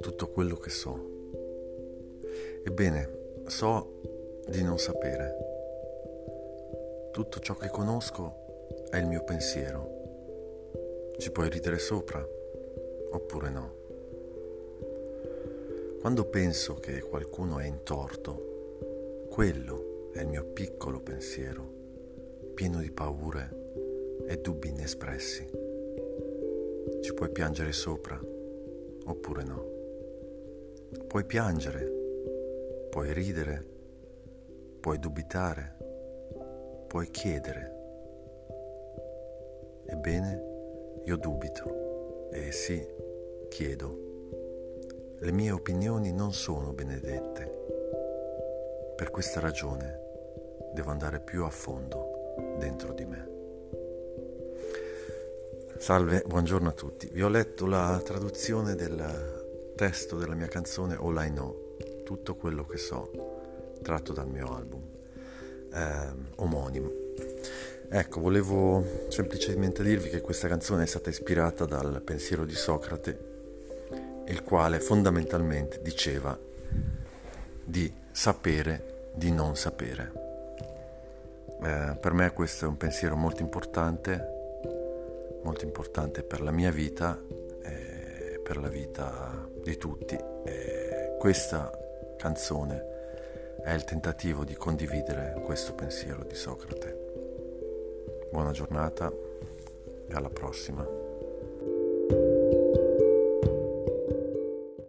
Tutto quello che so. Ebbene, so di non sapere. Tutto ciò che conosco è il mio pensiero. Ci puoi ridere sopra oppure no? Quando penso che qualcuno è in torto, quello è il mio piccolo pensiero, pieno di paure e dubbi inespressi. Ci puoi piangere sopra oppure no? Puoi piangere, puoi ridere, puoi dubitare, puoi chiedere. Ebbene, io dubito e sì, chiedo le mie opinioni non sono benedette. Per questa ragione devo andare più a fondo dentro di me. Salve, buongiorno a tutti. Vi ho letto la traduzione del testo della mia canzone All I Know, tutto quello che so, tratto dal mio album eh, omonimo. Ecco, volevo semplicemente dirvi che questa canzone è stata ispirata dal pensiero di Socrate il quale fondamentalmente diceva di sapere di non sapere. Eh, per me questo è un pensiero molto importante, molto importante per la mia vita e per la vita di tutti. E questa canzone è il tentativo di condividere questo pensiero di Socrate. Buona giornata e alla prossima.